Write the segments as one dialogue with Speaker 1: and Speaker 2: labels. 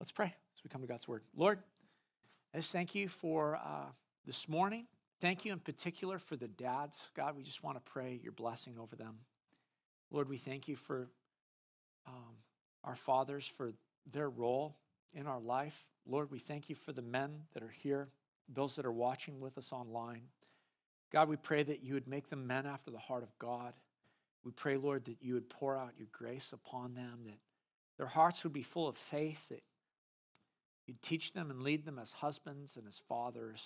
Speaker 1: Let's pray as we come to God's word. Lord, I just thank you for uh, this morning. Thank you in particular for the dads. God, we just want to pray your blessing over them. Lord, we thank you for um, our fathers, for their role in our life. Lord, we thank you for the men that are here, those that are watching with us online. God, we pray that you would make them men after the heart of God. We pray, Lord, that you would pour out your grace upon them, that their hearts would be full of faith, that You'd teach them and lead them as husbands and as fathers.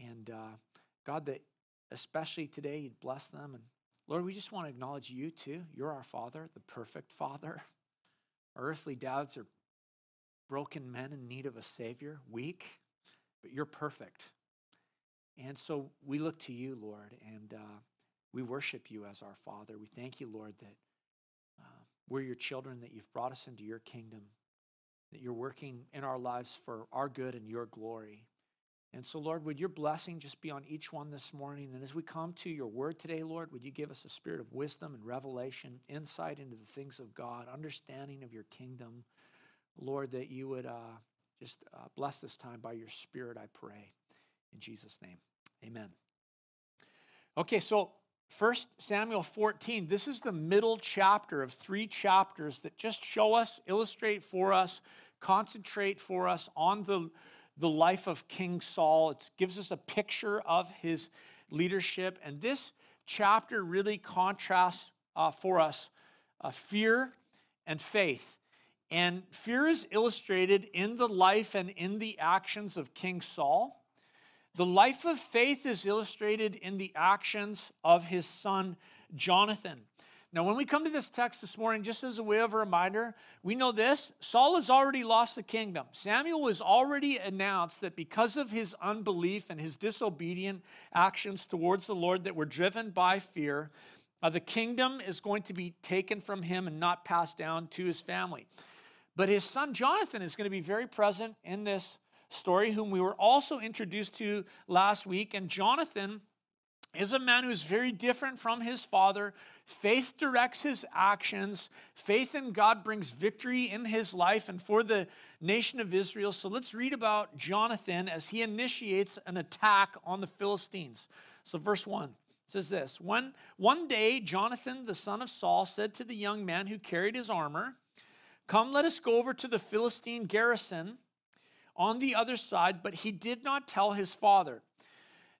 Speaker 1: And uh, God, that especially today, you'd bless them. And Lord, we just want to acknowledge you too. You're our Father, the perfect Father. Our earthly dads are broken men in need of a Savior, weak, but you're perfect. And so we look to you, Lord, and uh, we worship you as our Father. We thank you, Lord, that uh, we're your children, that you've brought us into your kingdom that you're working in our lives for our good and your glory. And so, Lord, would your blessing just be on each one this morning? And as we come to your word today, Lord, would you give us a spirit of wisdom and revelation, insight into the things of God, understanding of your kingdom? Lord, that you would uh, just uh, bless this time by your spirit, I pray. In Jesus' name, amen. Okay, so First Samuel 14, this is the middle chapter of three chapters that just show us, illustrate for us, concentrate for us on the, the life of King Saul. It gives us a picture of his leadership. And this chapter really contrasts uh, for us uh, fear and faith. And fear is illustrated in the life and in the actions of King Saul. The life of faith is illustrated in the actions of his son Jonathan. Now, when we come to this text this morning, just as a way of a reminder, we know this Saul has already lost the kingdom. Samuel has already announced that because of his unbelief and his disobedient actions towards the Lord that were driven by fear, uh, the kingdom is going to be taken from him and not passed down to his family. But his son Jonathan is going to be very present in this story, whom we were also introduced to last week. And Jonathan is a man who's very different from his father. Faith directs his actions. Faith in God brings victory in his life and for the nation of Israel. So let's read about Jonathan as he initiates an attack on the Philistines. So, verse 1 says this One, one day, Jonathan, the son of Saul, said to the young man who carried his armor, Come, let us go over to the Philistine garrison on the other side, but he did not tell his father.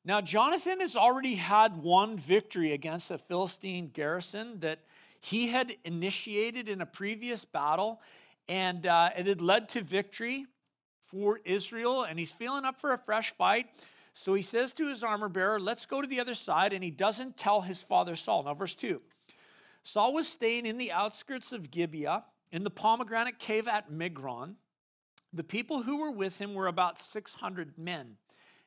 Speaker 1: Now, Jonathan has already had one victory against a Philistine garrison that he had initiated in a previous battle, and uh, it had led to victory for Israel, and he's feeling up for a fresh fight. So he says to his armor bearer, Let's go to the other side, and he doesn't tell his father Saul. Now, verse 2 Saul was staying in the outskirts of Gibeah in the pomegranate cave at Migron. The people who were with him were about 600 men,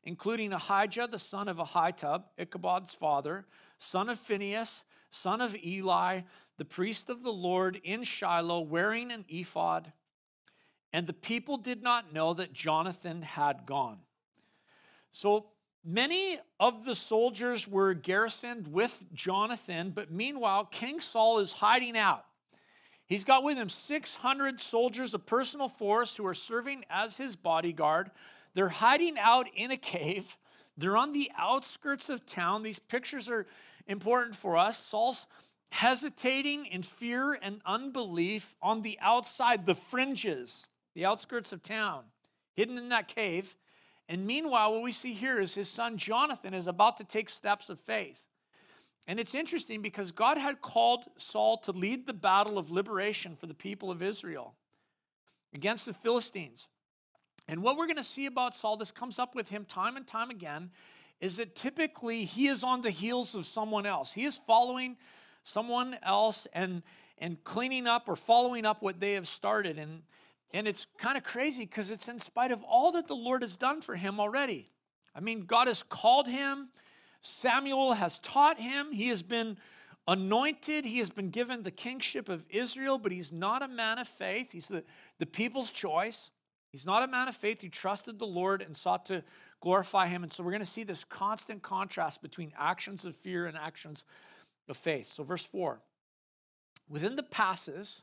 Speaker 1: including Ahijah, the son of Ahitub, Ichabod's father, son of Phinehas, son of Eli, the priest of the Lord in Shiloh, wearing an ephod. And the people did not know that Jonathan had gone. So many of the soldiers were garrisoned with Jonathan, but meanwhile, King Saul is hiding out. He's got with him 600 soldiers, a personal force, who are serving as his bodyguard. They're hiding out in a cave. They're on the outskirts of town. These pictures are important for us. Saul's hesitating in fear and unbelief on the outside, the fringes, the outskirts of town, hidden in that cave. And meanwhile, what we see here is his son Jonathan is about to take steps of faith. And it's interesting because God had called Saul to lead the battle of liberation for the people of Israel against the Philistines. And what we're going to see about Saul, this comes up with him time and time again, is that typically he is on the heels of someone else. He is following someone else and, and cleaning up or following up what they have started. And, and it's kind of crazy because it's in spite of all that the Lord has done for him already. I mean, God has called him, Samuel has taught him. He has been anointed. He has been given the kingship of Israel, but he's not a man of faith. He's the, the people's choice. He's not a man of faith. He trusted the Lord and sought to glorify him. And so we're going to see this constant contrast between actions of fear and actions of faith. So, verse 4 Within the passes,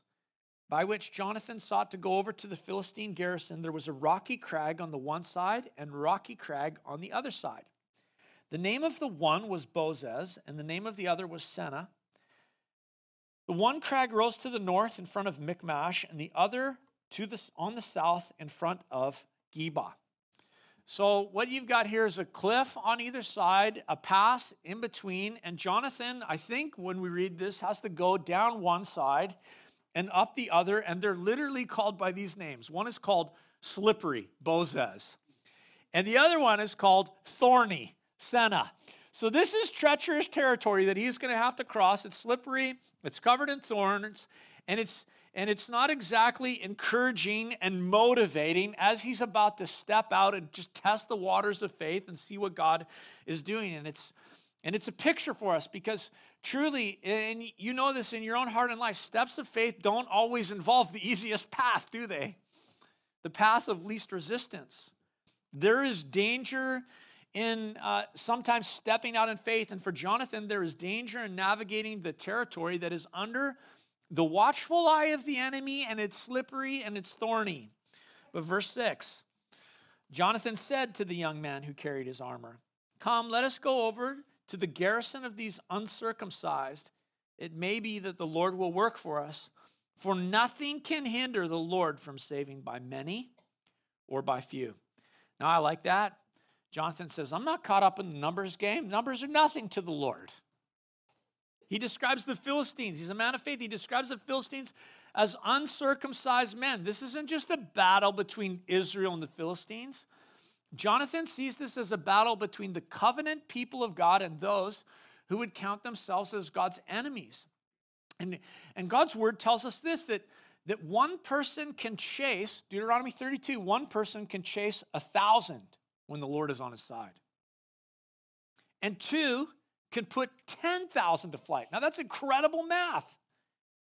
Speaker 1: by which Jonathan sought to go over to the Philistine garrison, there was a rocky crag on the one side and rocky crag on the other side. The name of the one was Bozez, and the name of the other was Seneh. The one crag rose to the north in front of Michmash, and the other to the, on the south in front of Geba. So, what you've got here is a cliff on either side, a pass in between, and Jonathan, I think when we read this, has to go down one side and up the other, and they're literally called by these names. One is called Slippery, Bozez, and the other one is called Thorny, Seneh. So this is treacherous territory that he's going to have to cross. It's slippery, it's covered in thorns, and it's and it's not exactly encouraging and motivating as he's about to step out and just test the waters of faith and see what God is doing. And it's and it's a picture for us because truly, and you know this in your own heart and life, steps of faith don't always involve the easiest path, do they? The path of least resistance. There is danger in uh, sometimes stepping out in faith. And for Jonathan, there is danger in navigating the territory that is under the watchful eye of the enemy, and it's slippery and it's thorny. But verse 6 Jonathan said to the young man who carried his armor, Come, let us go over to the garrison of these uncircumcised, it may be that the Lord will work for us. For nothing can hinder the Lord from saving by many or by few. Now, I like that. Jonathan says, I'm not caught up in the numbers game. Numbers are nothing to the Lord. He describes the Philistines. He's a man of faith. He describes the Philistines as uncircumcised men. This isn't just a battle between Israel and the Philistines. Jonathan sees this as a battle between the covenant people of God and those who would count themselves as God's enemies. And, and God's word tells us this that, that one person can chase, Deuteronomy 32, one person can chase a thousand when the Lord is on his side. And two can put 10,000 to flight. Now that's incredible math.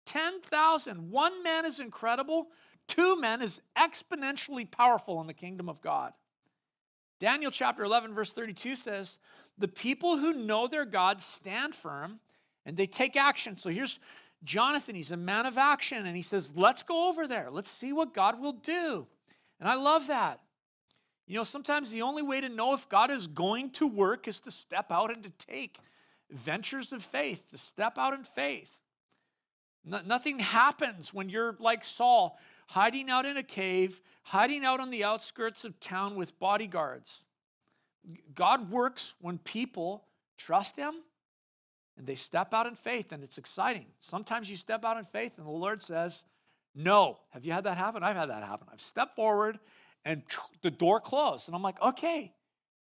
Speaker 1: 10,000. One man is incredible, two men is exponentially powerful in the kingdom of God. Daniel chapter 11, verse 32 says, The people who know their God stand firm and they take action. So here's Jonathan. He's a man of action and he says, Let's go over there. Let's see what God will do. And I love that. You know, sometimes the only way to know if God is going to work is to step out and to take ventures of faith, to step out in faith. No, nothing happens when you're like Saul hiding out in a cave, hiding out on the outskirts of town with bodyguards. God works when people trust Him and they step out in faith, and it's exciting. Sometimes you step out in faith, and the Lord says, No. Have you had that happen? I've had that happen. I've stepped forward, and the door closed. And I'm like, Okay,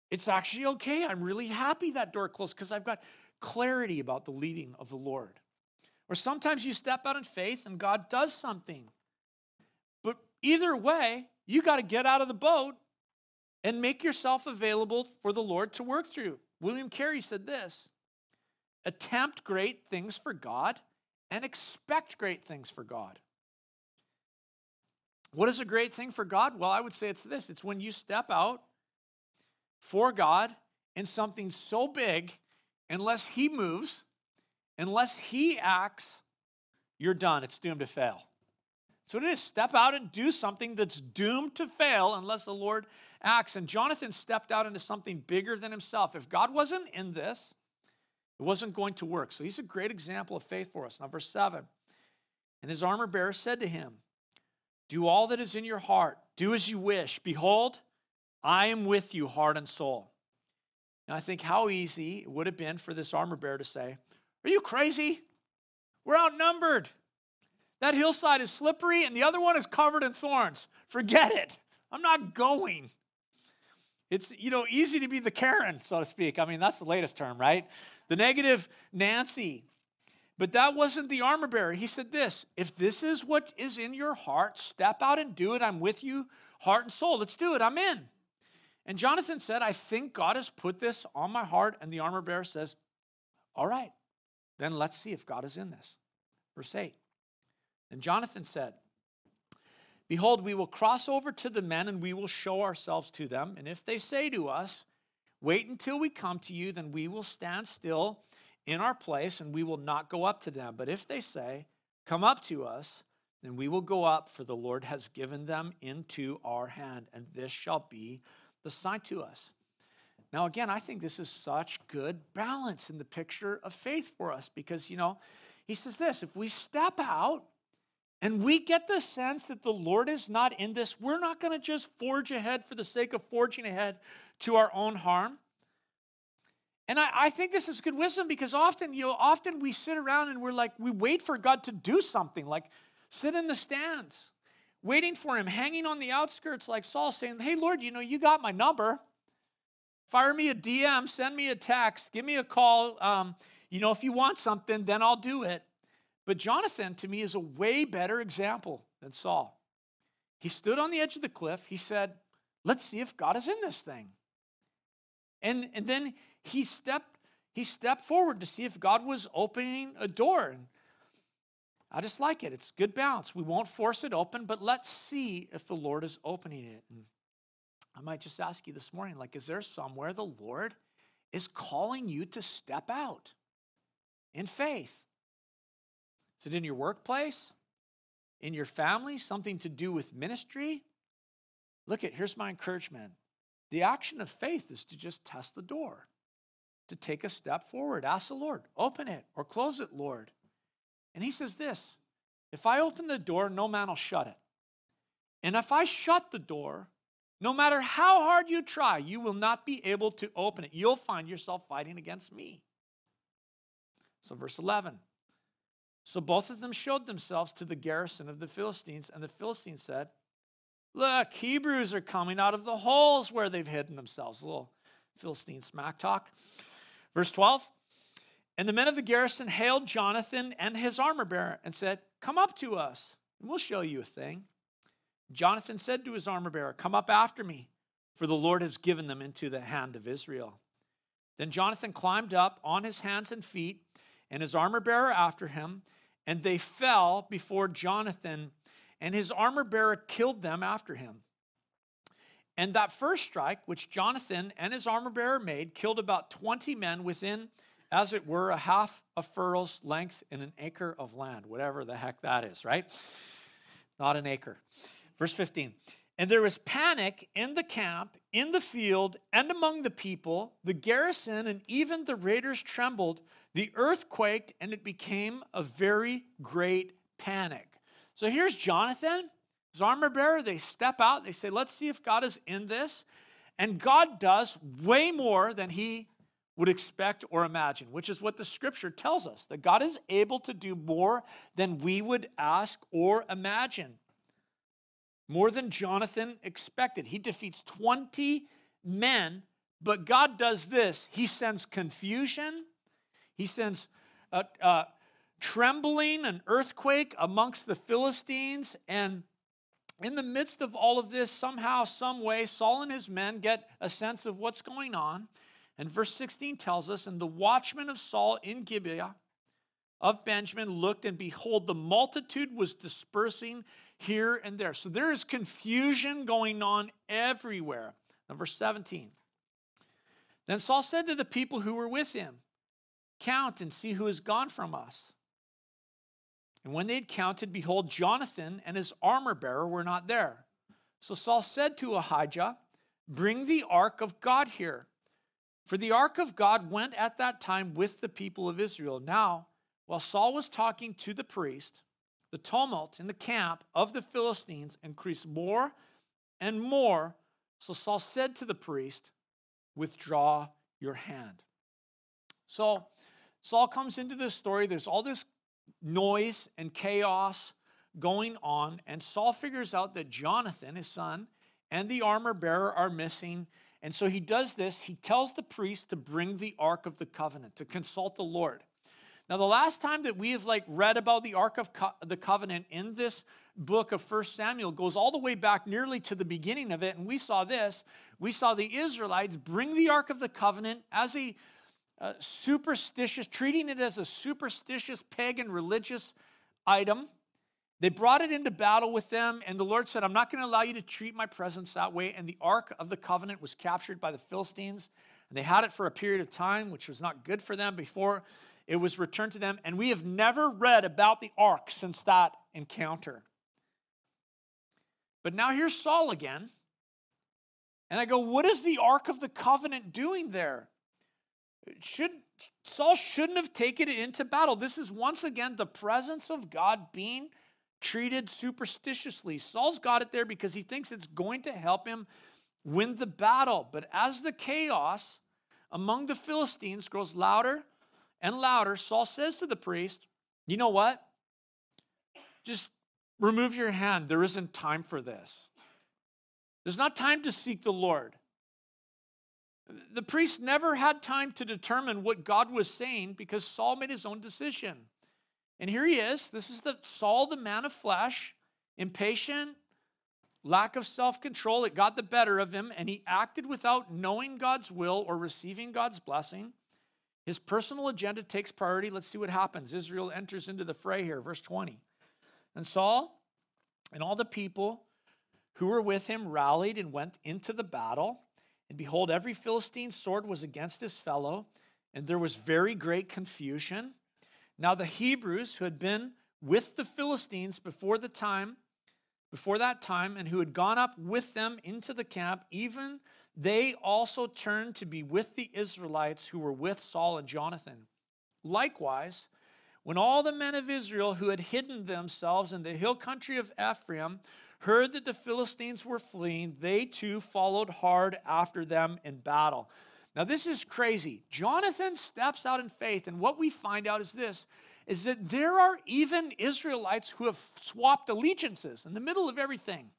Speaker 1: it's actually okay. I'm really happy that door closed because I've got clarity about the leading of the Lord. Or sometimes you step out in faith, and God does something. But either way, you got to get out of the boat and make yourself available for the Lord to work through. William Carey said this attempt great things for God and expect great things for God. What is a great thing for God? Well, I would say it's this it's when you step out for God in something so big, unless He moves, unless He acts, you're done. It's doomed to fail. So it is step out and do something that's doomed to fail unless the Lord acts. And Jonathan stepped out into something bigger than himself. If God wasn't in this, it wasn't going to work. So he's a great example of faith for us. Now, verse 7 And his armor bearer said to him, Do all that is in your heart, do as you wish. Behold, I am with you, heart and soul. Now, I think how easy it would have been for this armor bearer to say, Are you crazy? We're outnumbered. That hillside is slippery and the other one is covered in thorns. Forget it. I'm not going. It's, you know, easy to be the Karen, so to speak. I mean, that's the latest term, right? The negative Nancy. But that wasn't the armor bearer. He said this if this is what is in your heart, step out and do it. I'm with you, heart and soul. Let's do it. I'm in. And Jonathan said, I think God has put this on my heart. And the armor bearer says, All right, then let's see if God is in this. Verse 8. And Jonathan said, Behold, we will cross over to the men and we will show ourselves to them. And if they say to us, Wait until we come to you, then we will stand still in our place and we will not go up to them. But if they say, Come up to us, then we will go up, for the Lord has given them into our hand, and this shall be the sign to us. Now, again, I think this is such good balance in the picture of faith for us because, you know, he says this if we step out and we get the sense that the Lord is not in this, we're not going to just forge ahead for the sake of forging ahead to our own harm. And I, I, think this is good wisdom because often, you know, often we sit around and we're like, we wait for God to do something, like sit in the stands, waiting for him, hanging on the outskirts like Saul, saying, Hey, Lord, you know, you got my number. Fire me a DM, send me a text, give me a call. Um, you know, if you want something, then I'll do it. But Jonathan, to me, is a way better example than Saul. He stood on the edge of the cliff. He said, Let's see if God is in this thing. And, and then he stepped, he stepped forward to see if God was opening a door. And I just like it. It's good balance. We won't force it open, but let's see if the Lord is opening it. And I might just ask you this morning like, is there somewhere the Lord is calling you to step out in faith? Is it in your workplace? In your family? Something to do with ministry? Look at here's my encouragement. The action of faith is to just test the door, to take a step forward. Ask the Lord, open it or close it, Lord. And he says this if I open the door, no man will shut it. And if I shut the door, no matter how hard you try, you will not be able to open it. You'll find yourself fighting against me. So, verse 11 so both of them showed themselves to the garrison of the Philistines, and the Philistines said, Look, Hebrews are coming out of the holes where they've hidden themselves. A little Philistine smack talk. Verse 12 And the men of the garrison hailed Jonathan and his armor bearer and said, Come up to us, and we'll show you a thing. Jonathan said to his armor bearer, Come up after me, for the Lord has given them into the hand of Israel. Then Jonathan climbed up on his hands and feet, and his armor bearer after him and they fell before Jonathan, and his armor bearer killed them after him. And that first strike, which Jonathan and his armor bearer made, killed about 20 men within, as it were, a half a furrow's length in an acre of land, whatever the heck that is, right? Not an acre. Verse 15. And there was panic in the camp, in the field, and among the people. The garrison and even the raiders trembled the earth quaked and it became a very great panic. So here's Jonathan, his armor bearer. They step out, they say, Let's see if God is in this. And God does way more than he would expect or imagine, which is what the scripture tells us that God is able to do more than we would ask or imagine. More than Jonathan expected. He defeats 20 men, but God does this He sends confusion he sends a, a trembling, an earthquake amongst the Philistines. And in the midst of all of this, somehow, some way, Saul and his men get a sense of what's going on. And verse 16 tells us, And the watchmen of Saul in Gibeah of Benjamin looked, and behold, the multitude was dispersing here and there. So there is confusion going on everywhere. Now, verse 17. Then Saul said to the people who were with him, Count and see who has gone from us. And when they had counted, behold, Jonathan and his armor bearer were not there. So Saul said to Ahijah, Bring the ark of God here. For the ark of God went at that time with the people of Israel. Now, while Saul was talking to the priest, the tumult in the camp of the Philistines increased more and more. So Saul said to the priest, Withdraw your hand. So Saul comes into this story. There's all this noise and chaos going on, and Saul figures out that Jonathan, his son, and the armor bearer are missing. And so he does this. He tells the priest to bring the Ark of the Covenant, to consult the Lord. Now, the last time that we have like read about the Ark of Co- the Covenant in this book of First Samuel goes all the way back nearly to the beginning of it. And we saw this. We saw the Israelites bring the Ark of the Covenant as a uh, superstitious, treating it as a superstitious pagan religious item. They brought it into battle with them, and the Lord said, I'm not going to allow you to treat my presence that way. And the Ark of the Covenant was captured by the Philistines, and they had it for a period of time, which was not good for them before it was returned to them. And we have never read about the Ark since that encounter. But now here's Saul again. And I go, what is the Ark of the Covenant doing there? Should Saul shouldn't have taken it into battle. This is once again the presence of God being treated superstitiously. Saul's got it there because he thinks it's going to help him win the battle. But as the chaos among the Philistines grows louder and louder, Saul says to the priest, You know what? Just remove your hand. There isn't time for this. There's not time to seek the Lord. The priest never had time to determine what God was saying because Saul made his own decision. And here he is. This is the Saul, the man of flesh, impatient, lack of self control. It got the better of him, and he acted without knowing God's will or receiving God's blessing. His personal agenda takes priority. Let's see what happens. Israel enters into the fray here, verse 20. And Saul and all the people who were with him rallied and went into the battle. And behold, every Philistine sword was against his fellow, and there was very great confusion. Now the Hebrews who had been with the Philistines before the time, before that time, and who had gone up with them into the camp, even they also turned to be with the Israelites who were with Saul and Jonathan. Likewise, when all the men of Israel who had hidden themselves in the hill country of Ephraim heard that the Philistines were fleeing, they too followed hard after them in battle. Now, this is crazy. Jonathan steps out in faith, and what we find out is this is that there are even Israelites who have swapped allegiances in the middle of everything.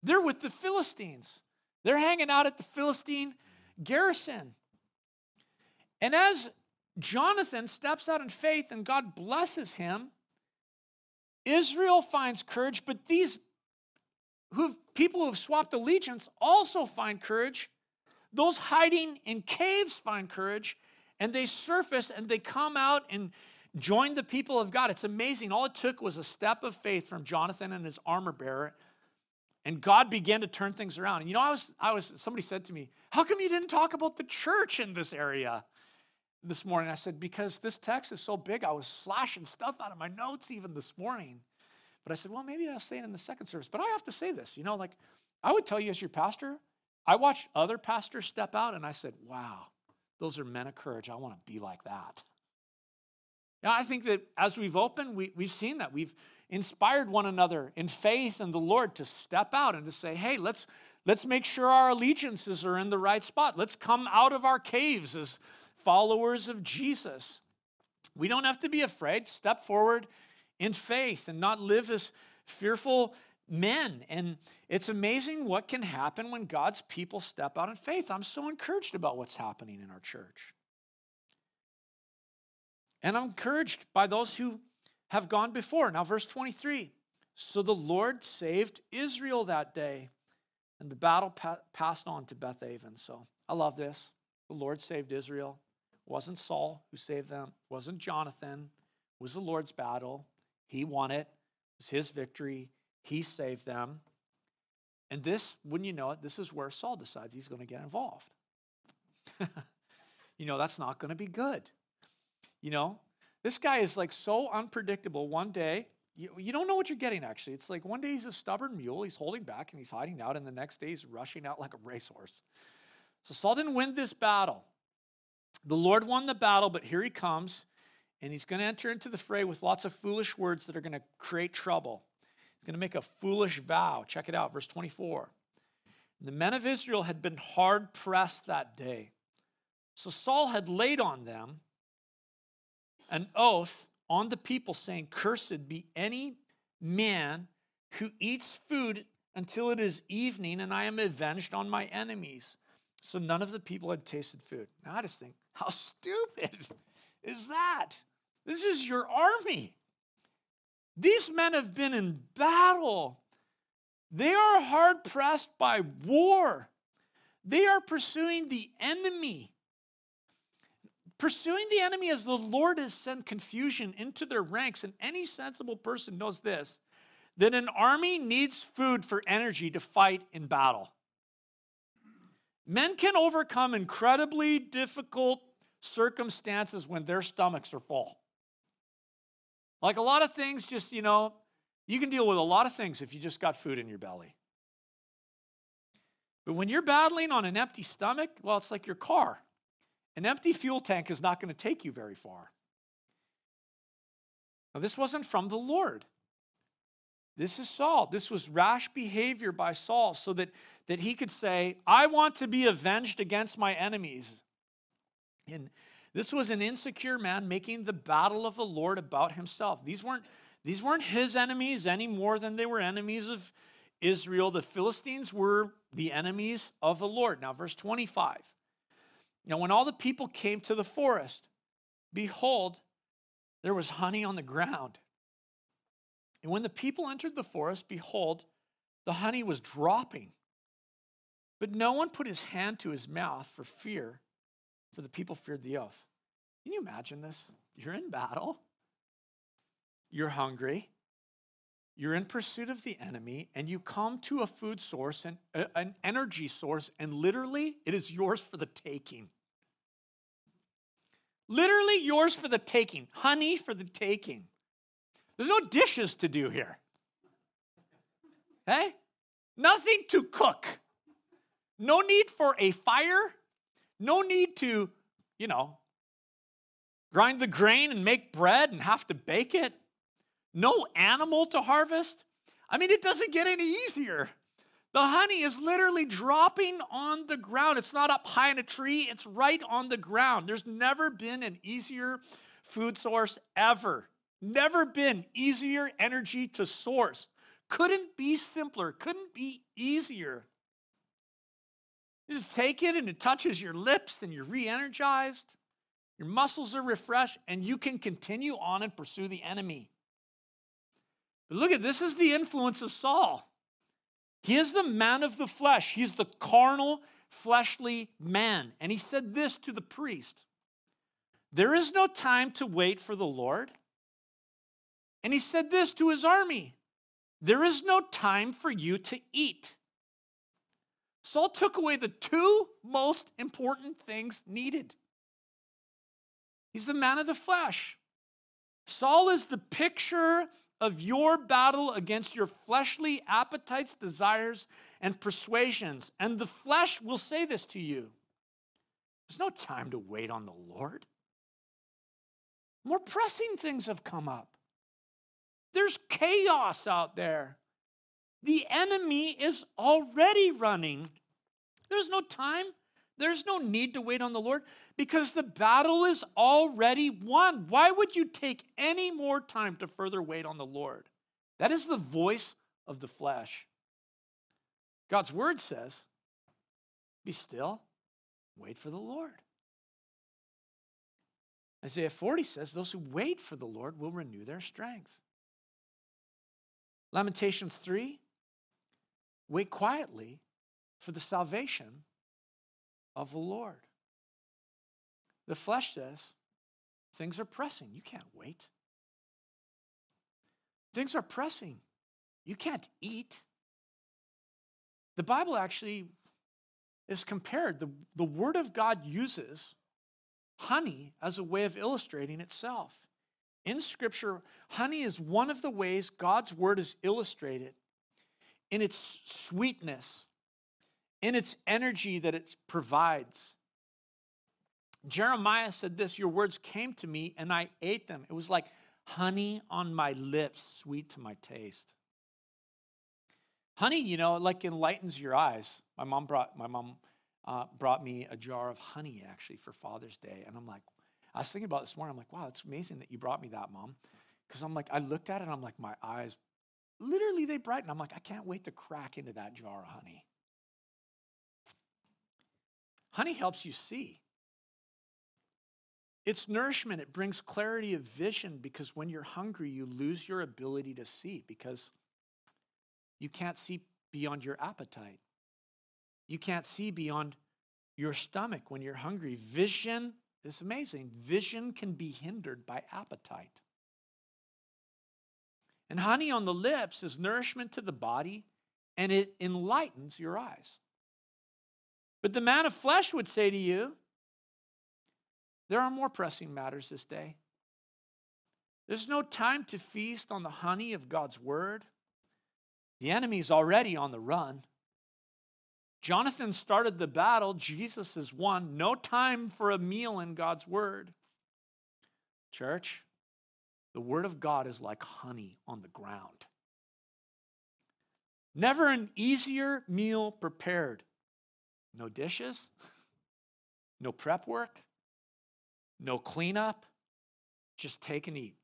Speaker 1: They're with the Philistines. They're hanging out at the Philistine garrison. And as Jonathan steps out in faith and God blesses him, Israel finds courage, but these who people who have swapped allegiance also find courage. Those hiding in caves find courage, and they surface and they come out and join the people of God. It's amazing. All it took was a step of faith from Jonathan and his armor bearer, and God began to turn things around. And you know, I was, I was. Somebody said to me, "How come you didn't talk about the church in this area?" This morning, I said, because this text is so big, I was slashing stuff out of my notes even this morning. But I said, well, maybe I'll say it in the second service. But I have to say this, you know, like I would tell you as your pastor, I watched other pastors step out and I said, wow, those are men of courage. I want to be like that. Now, I think that as we've opened, we, we've seen that. We've inspired one another in faith and the Lord to step out and to say, hey, let's, let's make sure our allegiances are in the right spot. Let's come out of our caves as followers of Jesus. We don't have to be afraid. Step forward in faith and not live as fearful men. And it's amazing what can happen when God's people step out in faith. I'm so encouraged about what's happening in our church. And I'm encouraged by those who have gone before. Now, verse 23 So the Lord saved Israel that day, and the battle pa- passed on to Beth Aven. So I love this. The Lord saved Israel. It wasn't Saul who saved them, it wasn't Jonathan. It was the Lord's battle. He won it. It was his victory. He saved them. And this, wouldn't you know it, this is where Saul decides he's going to get involved. you know, that's not going to be good. You know, this guy is like so unpredictable. One day, you, you don't know what you're getting actually. It's like one day he's a stubborn mule, he's holding back and he's hiding out, and the next day he's rushing out like a racehorse. So Saul didn't win this battle. The Lord won the battle, but here he comes and he's going to enter into the fray with lots of foolish words that are going to create trouble. He's going to make a foolish vow. Check it out, verse 24. The men of Israel had been hard pressed that day. So Saul had laid on them an oath on the people, saying, Cursed be any man who eats food until it is evening, and I am avenged on my enemies. So none of the people had tasted food. Now I just think, how stupid is that? This is your army. These men have been in battle. They are hard pressed by war. They are pursuing the enemy. Pursuing the enemy as the Lord has sent confusion into their ranks. And any sensible person knows this that an army needs food for energy to fight in battle. Men can overcome incredibly difficult circumstances when their stomachs are full. Like a lot of things, just, you know, you can deal with a lot of things if you just got food in your belly. But when you're battling on an empty stomach, well, it's like your car. An empty fuel tank is not going to take you very far. Now, this wasn't from the Lord. This is Saul. This was rash behavior by Saul so that, that he could say, I want to be avenged against my enemies. And this was an insecure man making the battle of the Lord about himself. These weren't, these weren't his enemies any more than they were enemies of Israel. The Philistines were the enemies of the Lord. Now, verse 25. Now, when all the people came to the forest, behold, there was honey on the ground. And when the people entered the forest, behold, the honey was dropping. But no one put his hand to his mouth for fear, for the people feared the oath. Can you imagine this? You're in battle, you're hungry, you're in pursuit of the enemy, and you come to a food source and uh, an energy source, and literally it is yours for the taking. Literally yours for the taking, honey for the taking. There's no dishes to do here. Hey? Nothing to cook. No need for a fire. No need to, you know, grind the grain and make bread and have to bake it. No animal to harvest. I mean, it doesn't get any easier. The honey is literally dropping on the ground. It's not up high in a tree, it's right on the ground. There's never been an easier food source ever. Never been easier energy to source. Couldn't be simpler, couldn't be easier. You just take it and it touches your lips and you're re energized. Your muscles are refreshed and you can continue on and pursue the enemy. But look at this is the influence of Saul. He is the man of the flesh. He's the carnal, fleshly man. And he said this to the priest There is no time to wait for the Lord. And he said this to his army There is no time for you to eat. Saul took away the two most important things needed. He's the man of the flesh. Saul is the picture of your battle against your fleshly appetites, desires, and persuasions. And the flesh will say this to you There's no time to wait on the Lord. More pressing things have come up. There's chaos out there. The enemy is already running. There's no time. There's no need to wait on the Lord because the battle is already won. Why would you take any more time to further wait on the Lord? That is the voice of the flesh. God's word says, Be still, wait for the Lord. Isaiah 40 says, Those who wait for the Lord will renew their strength. Lamentations 3 wait quietly for the salvation of the Lord. The flesh says, things are pressing. You can't wait. Things are pressing. You can't eat. The Bible actually is compared. The, the Word of God uses honey as a way of illustrating itself. In Scripture, honey is one of the ways God's Word is illustrated in its sweetness, in its energy that it provides. Jeremiah said this Your words came to me, and I ate them. It was like honey on my lips, sweet to my taste. Honey, you know, like enlightens your eyes. My mom brought my mom uh, brought me a jar of honey actually for Father's Day, and I'm like, I was thinking about this morning. I'm like, wow, it's amazing that you brought me that, mom. Because I'm like, I looked at it and I'm like, my eyes, literally, they brighten. I'm like, I can't wait to crack into that jar of honey. Honey helps you see. It's nourishment. It brings clarity of vision because when you're hungry, you lose your ability to see because you can't see beyond your appetite. You can't see beyond your stomach when you're hungry. Vision is amazing. Vision can be hindered by appetite. And honey on the lips is nourishment to the body and it enlightens your eyes. But the man of flesh would say to you, there are more pressing matters this day. There's no time to feast on the honey of God's word. The enemy's already on the run. Jonathan started the battle. Jesus has won. No time for a meal in God's word. Church, the word of God is like honey on the ground. Never an easier meal prepared. No dishes, no prep work, no cleanup. Just take and eat.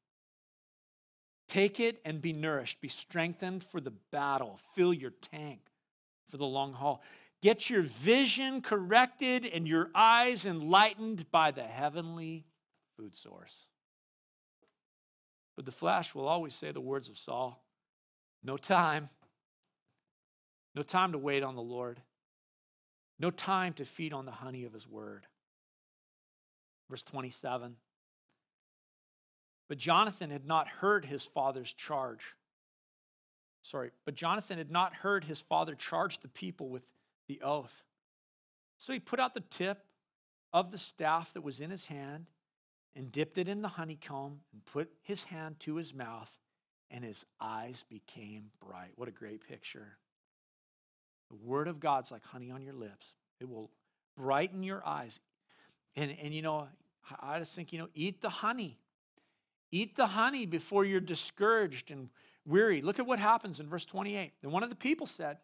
Speaker 1: Take it and be nourished. Be strengthened for the battle. Fill your tank for the long haul. Get your vision corrected and your eyes enlightened by the heavenly food source. But the flesh will always say the words of Saul no time. No time to wait on the Lord. No time to feed on the honey of his word. Verse 27. But Jonathan had not heard his father's charge. Sorry, but Jonathan had not heard his father charge the people with the oath. So he put out the tip of the staff that was in his hand and dipped it in the honeycomb and put his hand to his mouth, and his eyes became bright. What a great picture. The word of God's like honey on your lips, it will brighten your eyes. And, and you know, I just think, you know, eat the honey. Eat the honey before you're discouraged and weary. Look at what happens in verse 28. And one of the people said,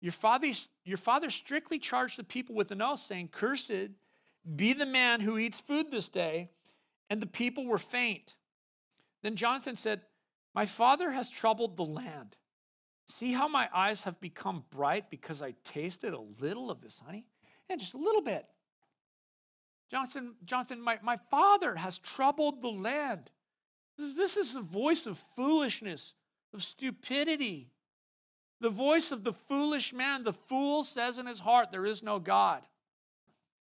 Speaker 1: Your father, your father strictly charged the people with an oath, saying, Cursed be the man who eats food this day. And the people were faint. Then Jonathan said, My father has troubled the land. See how my eyes have become bright because I tasted a little of this honey? And just a little bit. Jonathan, Jonathan, my, my father has troubled the land. This is, this is the voice of foolishness, of stupidity. The voice of the foolish man. The fool says in his heart, There is no God.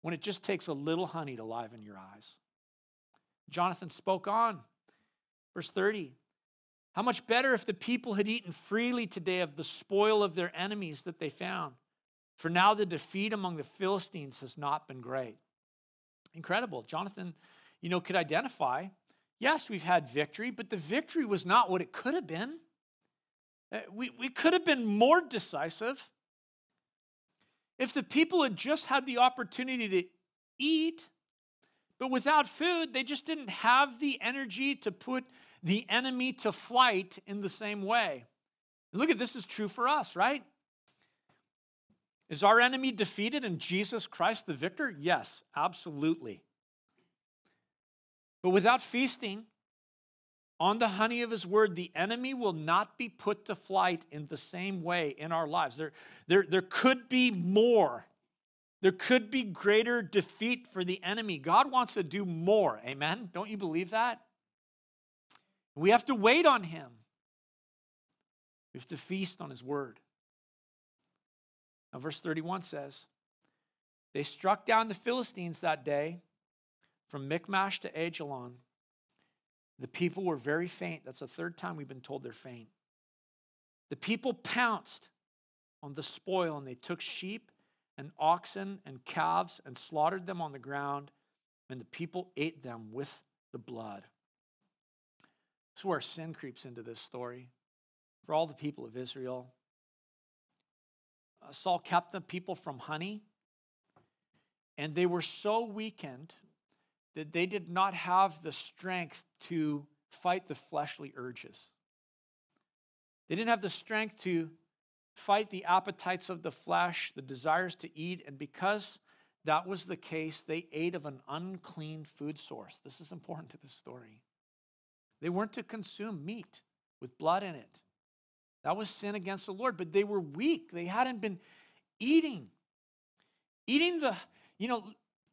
Speaker 1: When it just takes a little honey to liven your eyes. Jonathan spoke on. Verse 30 How much better if the people had eaten freely today of the spoil of their enemies that they found? For now the defeat among the Philistines has not been great. Incredible. Jonathan, you know, could identify yes, we've had victory, but the victory was not what it could have been. Uh, we, we could have been more decisive. If the people had just had the opportunity to eat, but without food, they just didn't have the energy to put the enemy to flight in the same way. look at this is true for us, right? Is our enemy defeated and Jesus Christ the victor? Yes, absolutely. But without feasting on the honey of his word, the enemy will not be put to flight in the same way in our lives. There, there, there could be more. There could be greater defeat for the enemy. God wants to do more. Amen? Don't you believe that? We have to wait on him. We have to feast on his word. Now, verse 31 says, They struck down the Philistines that day from Michmash to Aijalon. The people were very faint. That's the third time we've been told they're faint. The people pounced on the spoil and they took sheep and oxen and calves and slaughtered them on the ground, and the people ate them with the blood. This is where sin creeps into this story. For all the people of Israel, uh, Saul kept the people from honey, and they were so weakened that they did not have the strength to fight the fleshly urges. They didn't have the strength to fight the appetites of the flesh, the desires to eat, and because that was the case, they ate of an unclean food source. This is important to the story. They weren't to consume meat with blood in it. That was sin against the Lord, but they were weak. They hadn't been eating. Eating the, you know,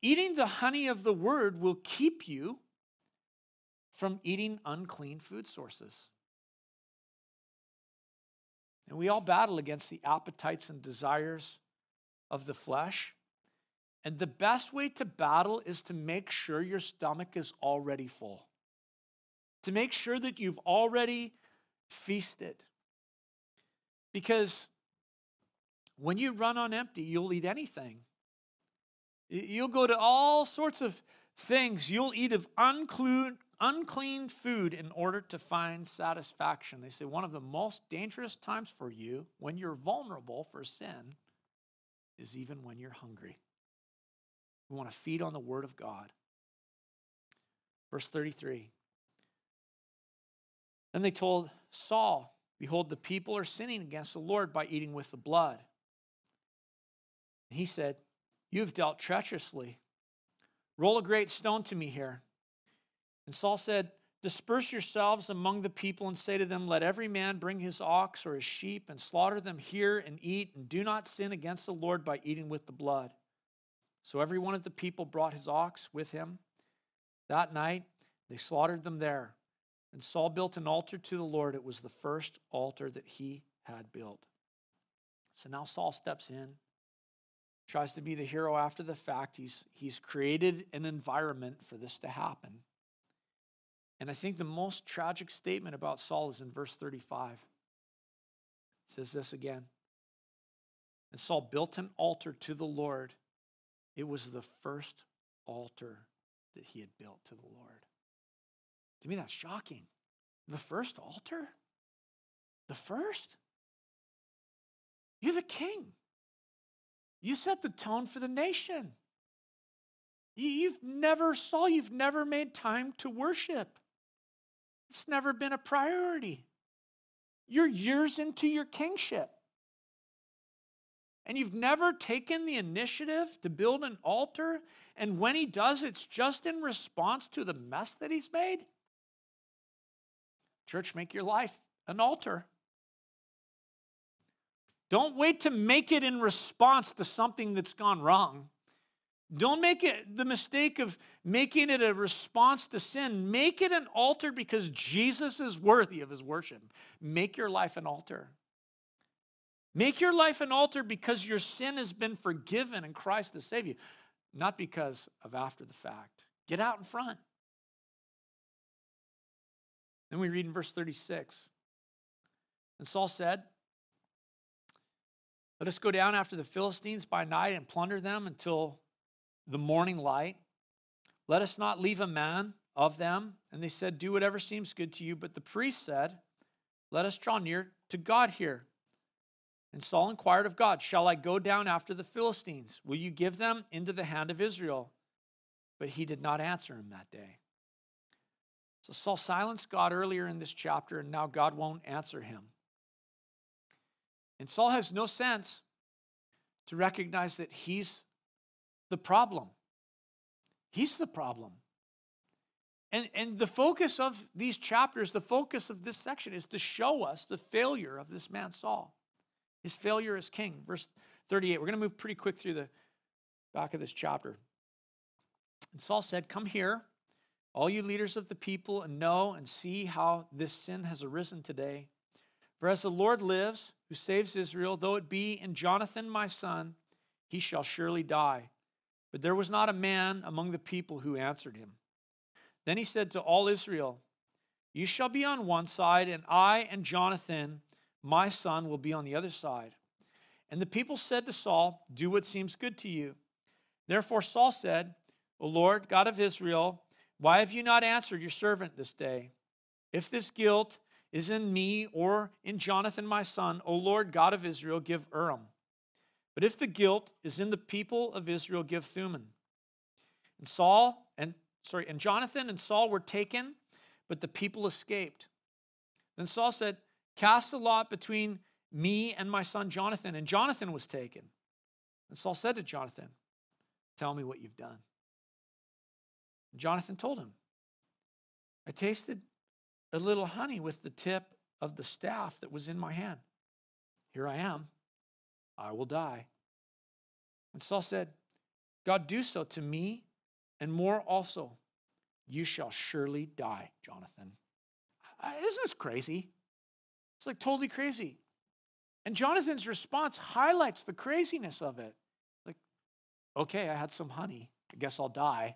Speaker 1: eating the honey of the word will keep you from eating unclean food sources. And we all battle against the appetites and desires of the flesh. And the best way to battle is to make sure your stomach is already full, to make sure that you've already feasted. Because when you run on empty, you'll eat anything. You'll go to all sorts of things. You'll eat of unclean, unclean food in order to find satisfaction. They say one of the most dangerous times for you when you're vulnerable for sin is even when you're hungry. We want to feed on the Word of God. Verse 33. Then they told Saul, Behold, the people are sinning against the Lord by eating with the blood. And he said, You have dealt treacherously. Roll a great stone to me here. And Saul said, Disperse yourselves among the people and say to them, Let every man bring his ox or his sheep and slaughter them here and eat, and do not sin against the Lord by eating with the blood. So every one of the people brought his ox with him. That night they slaughtered them there. And Saul built an altar to the Lord. It was the first altar that he had built. So now Saul steps in, tries to be the hero after the fact. He's, he's created an environment for this to happen. And I think the most tragic statement about Saul is in verse 35. It says this again. And Saul built an altar to the Lord. It was the first altar that he had built to the Lord. To me, that's shocking. The first altar? The first? You're the king. You set the tone for the nation. You've never saw, you've never made time to worship. It's never been a priority. You're years into your kingship. And you've never taken the initiative to build an altar. And when he does, it's just in response to the mess that he's made. Church, make your life an altar. Don't wait to make it in response to something that's gone wrong. Don't make it the mistake of making it a response to sin. Make it an altar because Jesus is worthy of his worship. Make your life an altar. Make your life an altar because your sin has been forgiven and Christ has saved you, not because of after the fact. Get out in front. Then we read in verse 36. And Saul said, Let us go down after the Philistines by night and plunder them until the morning light. Let us not leave a man of them. And they said, Do whatever seems good to you. But the priest said, Let us draw near to God here. And Saul inquired of God, Shall I go down after the Philistines? Will you give them into the hand of Israel? But he did not answer him that day. So Saul silenced God earlier in this chapter, and now God won't answer him. And Saul has no sense to recognize that he's the problem. He's the problem. And, and the focus of these chapters, the focus of this section is to show us the failure of this man Saul, his failure as king. Verse 38, we're going to move pretty quick through the back of this chapter. And Saul said, Come here, all you leaders of the people, and know and see how this sin has arisen today. For as the Lord lives, who saves Israel, though it be in Jonathan my son, he shall surely die. But there was not a man among the people who answered him. Then he said to all Israel, You shall be on one side, and I and Jonathan, my son, will be on the other side. And the people said to Saul, Do what seems good to you. Therefore Saul said, O Lord, God of Israel, why have you not answered your servant this day? If this guilt is in me or in Jonathan my son, O Lord God of Israel, give Urim. But if the guilt is in the people of Israel, give Thummim. And Saul and sorry, and Jonathan and Saul were taken, but the people escaped. Then Saul said, Cast a lot between me and my son Jonathan. And Jonathan was taken. And Saul said to Jonathan, Tell me what you've done. And Jonathan told him, I tasted a little honey with the tip of the staff that was in my hand. Here I am. I will die. And Saul said, God, do so to me and more also. You shall surely die, Jonathan. Isn't this crazy? It's like totally crazy. And Jonathan's response highlights the craziness of it. Like, okay, I had some honey. I guess I'll die.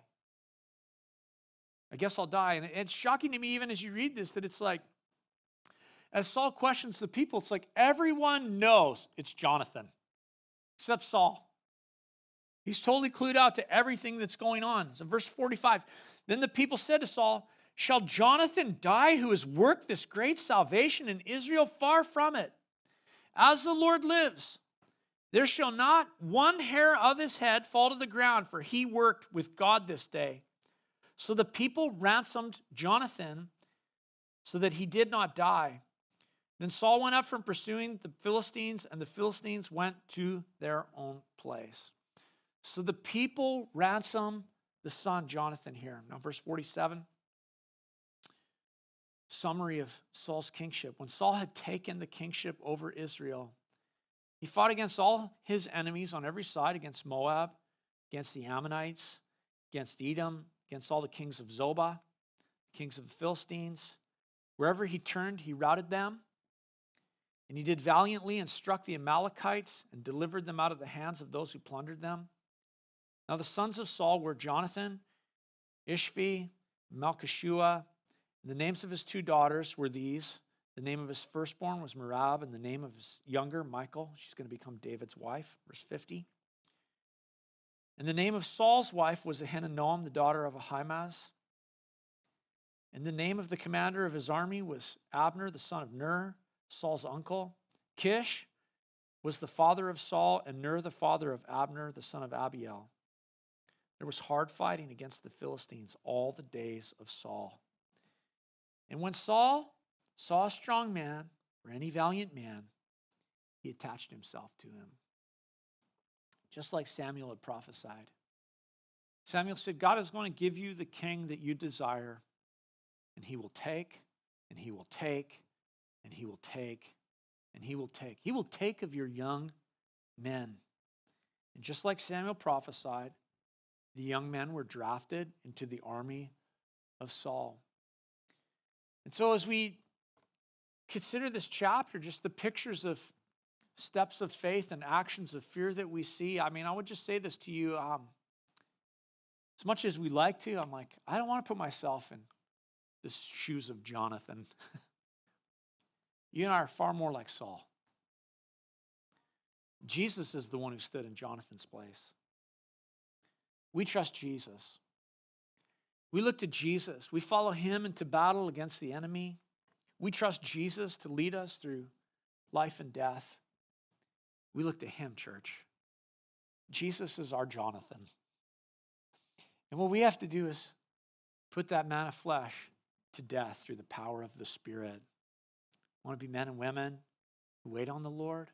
Speaker 1: I guess I'll die. And it's shocking to me, even as you read this, that it's like, as Saul questions the people, it's like everyone knows it's Jonathan except Saul. He's totally clued out to everything that's going on. So, verse 45 Then the people said to Saul, Shall Jonathan die who has worked this great salvation in Israel? Far from it. As the Lord lives, There shall not one hair of his head fall to the ground, for he worked with God this day. So the people ransomed Jonathan so that he did not die. Then Saul went up from pursuing the Philistines, and the Philistines went to their own place. So the people ransom the son Jonathan here. Now, verse 47 summary of Saul's kingship. When Saul had taken the kingship over Israel, he fought against all his enemies on every side against Moab, against the Ammonites, against Edom, against all the kings of Zobah, kings of the Philistines. Wherever he turned, he routed them. And he did valiantly and struck the Amalekites and delivered them out of the hands of those who plundered them. Now the sons of Saul were Jonathan, Ishvi, Malchishua. The names of his two daughters were these. The name of his firstborn was Merab, and the name of his younger, Michal. She's going to become David's wife, verse 50. And the name of Saul's wife was Ahinoam, the daughter of Ahimaaz. And the name of the commander of his army was Abner, the son of Ner, Saul's uncle. Kish was the father of Saul, and Ner, the father of Abner, the son of Abiel. There was hard fighting against the Philistines all the days of Saul. And when Saul saw a strong man or any valiant man, he attached himself to him. Just like Samuel had prophesied. Samuel said, God is going to give you the king that you desire, and he will take, and he will take, and he will take, and he will take. He will take of your young men. And just like Samuel prophesied, the young men were drafted into the army of Saul. And so, as we consider this chapter, just the pictures of steps of faith and actions of fear that we see, I mean, I would just say this to you. Um, as much as we like to, I'm like, I don't want to put myself in the shoes of Jonathan. you and I are far more like Saul. Jesus is the one who stood in Jonathan's place. We trust Jesus. We look to Jesus. We follow him into battle against the enemy. We trust Jesus to lead us through life and death. We look to him, church. Jesus is our Jonathan. And what we have to do is put that man of flesh to death through the power of the Spirit. I want to be men and women who wait on the Lord,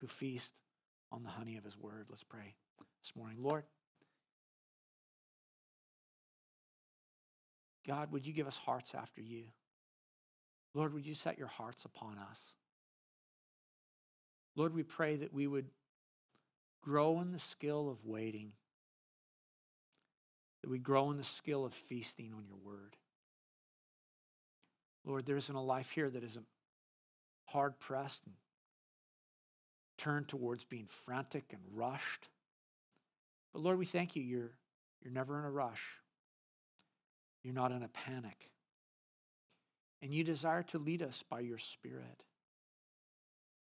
Speaker 1: who feast on the honey of his word. Let's pray this morning. Lord, God, would you give us hearts after you? Lord, would you set your hearts upon us? Lord, we pray that we would grow in the skill of waiting, that we grow in the skill of feasting on your word. Lord, there isn't a life here that isn't hard pressed and turned towards being frantic and rushed. But Lord, we thank you. You're, you're never in a rush. You're not in a panic. And you desire to lead us by your Spirit.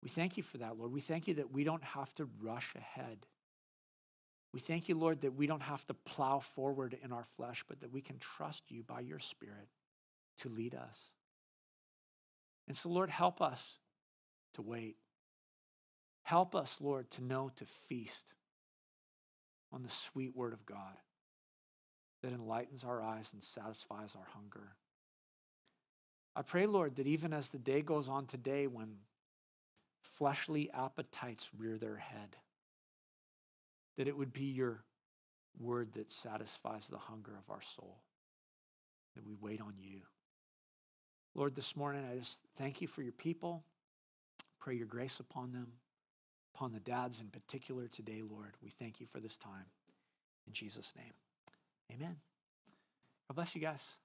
Speaker 1: We thank you for that, Lord. We thank you that we don't have to rush ahead. We thank you, Lord, that we don't have to plow forward in our flesh, but that we can trust you by your Spirit to lead us. And so, Lord, help us to wait. Help us, Lord, to know to feast on the sweet word of God that enlightens our eyes and satisfies our hunger. I pray, Lord, that even as the day goes on today, when fleshly appetites rear their head, that it would be your word that satisfies the hunger of our soul, that we wait on you. Lord, this morning I just thank you for your people. Pray your grace upon them, upon the dads in particular today, Lord. We thank you for this time. In Jesus' name. Amen. God bless you guys.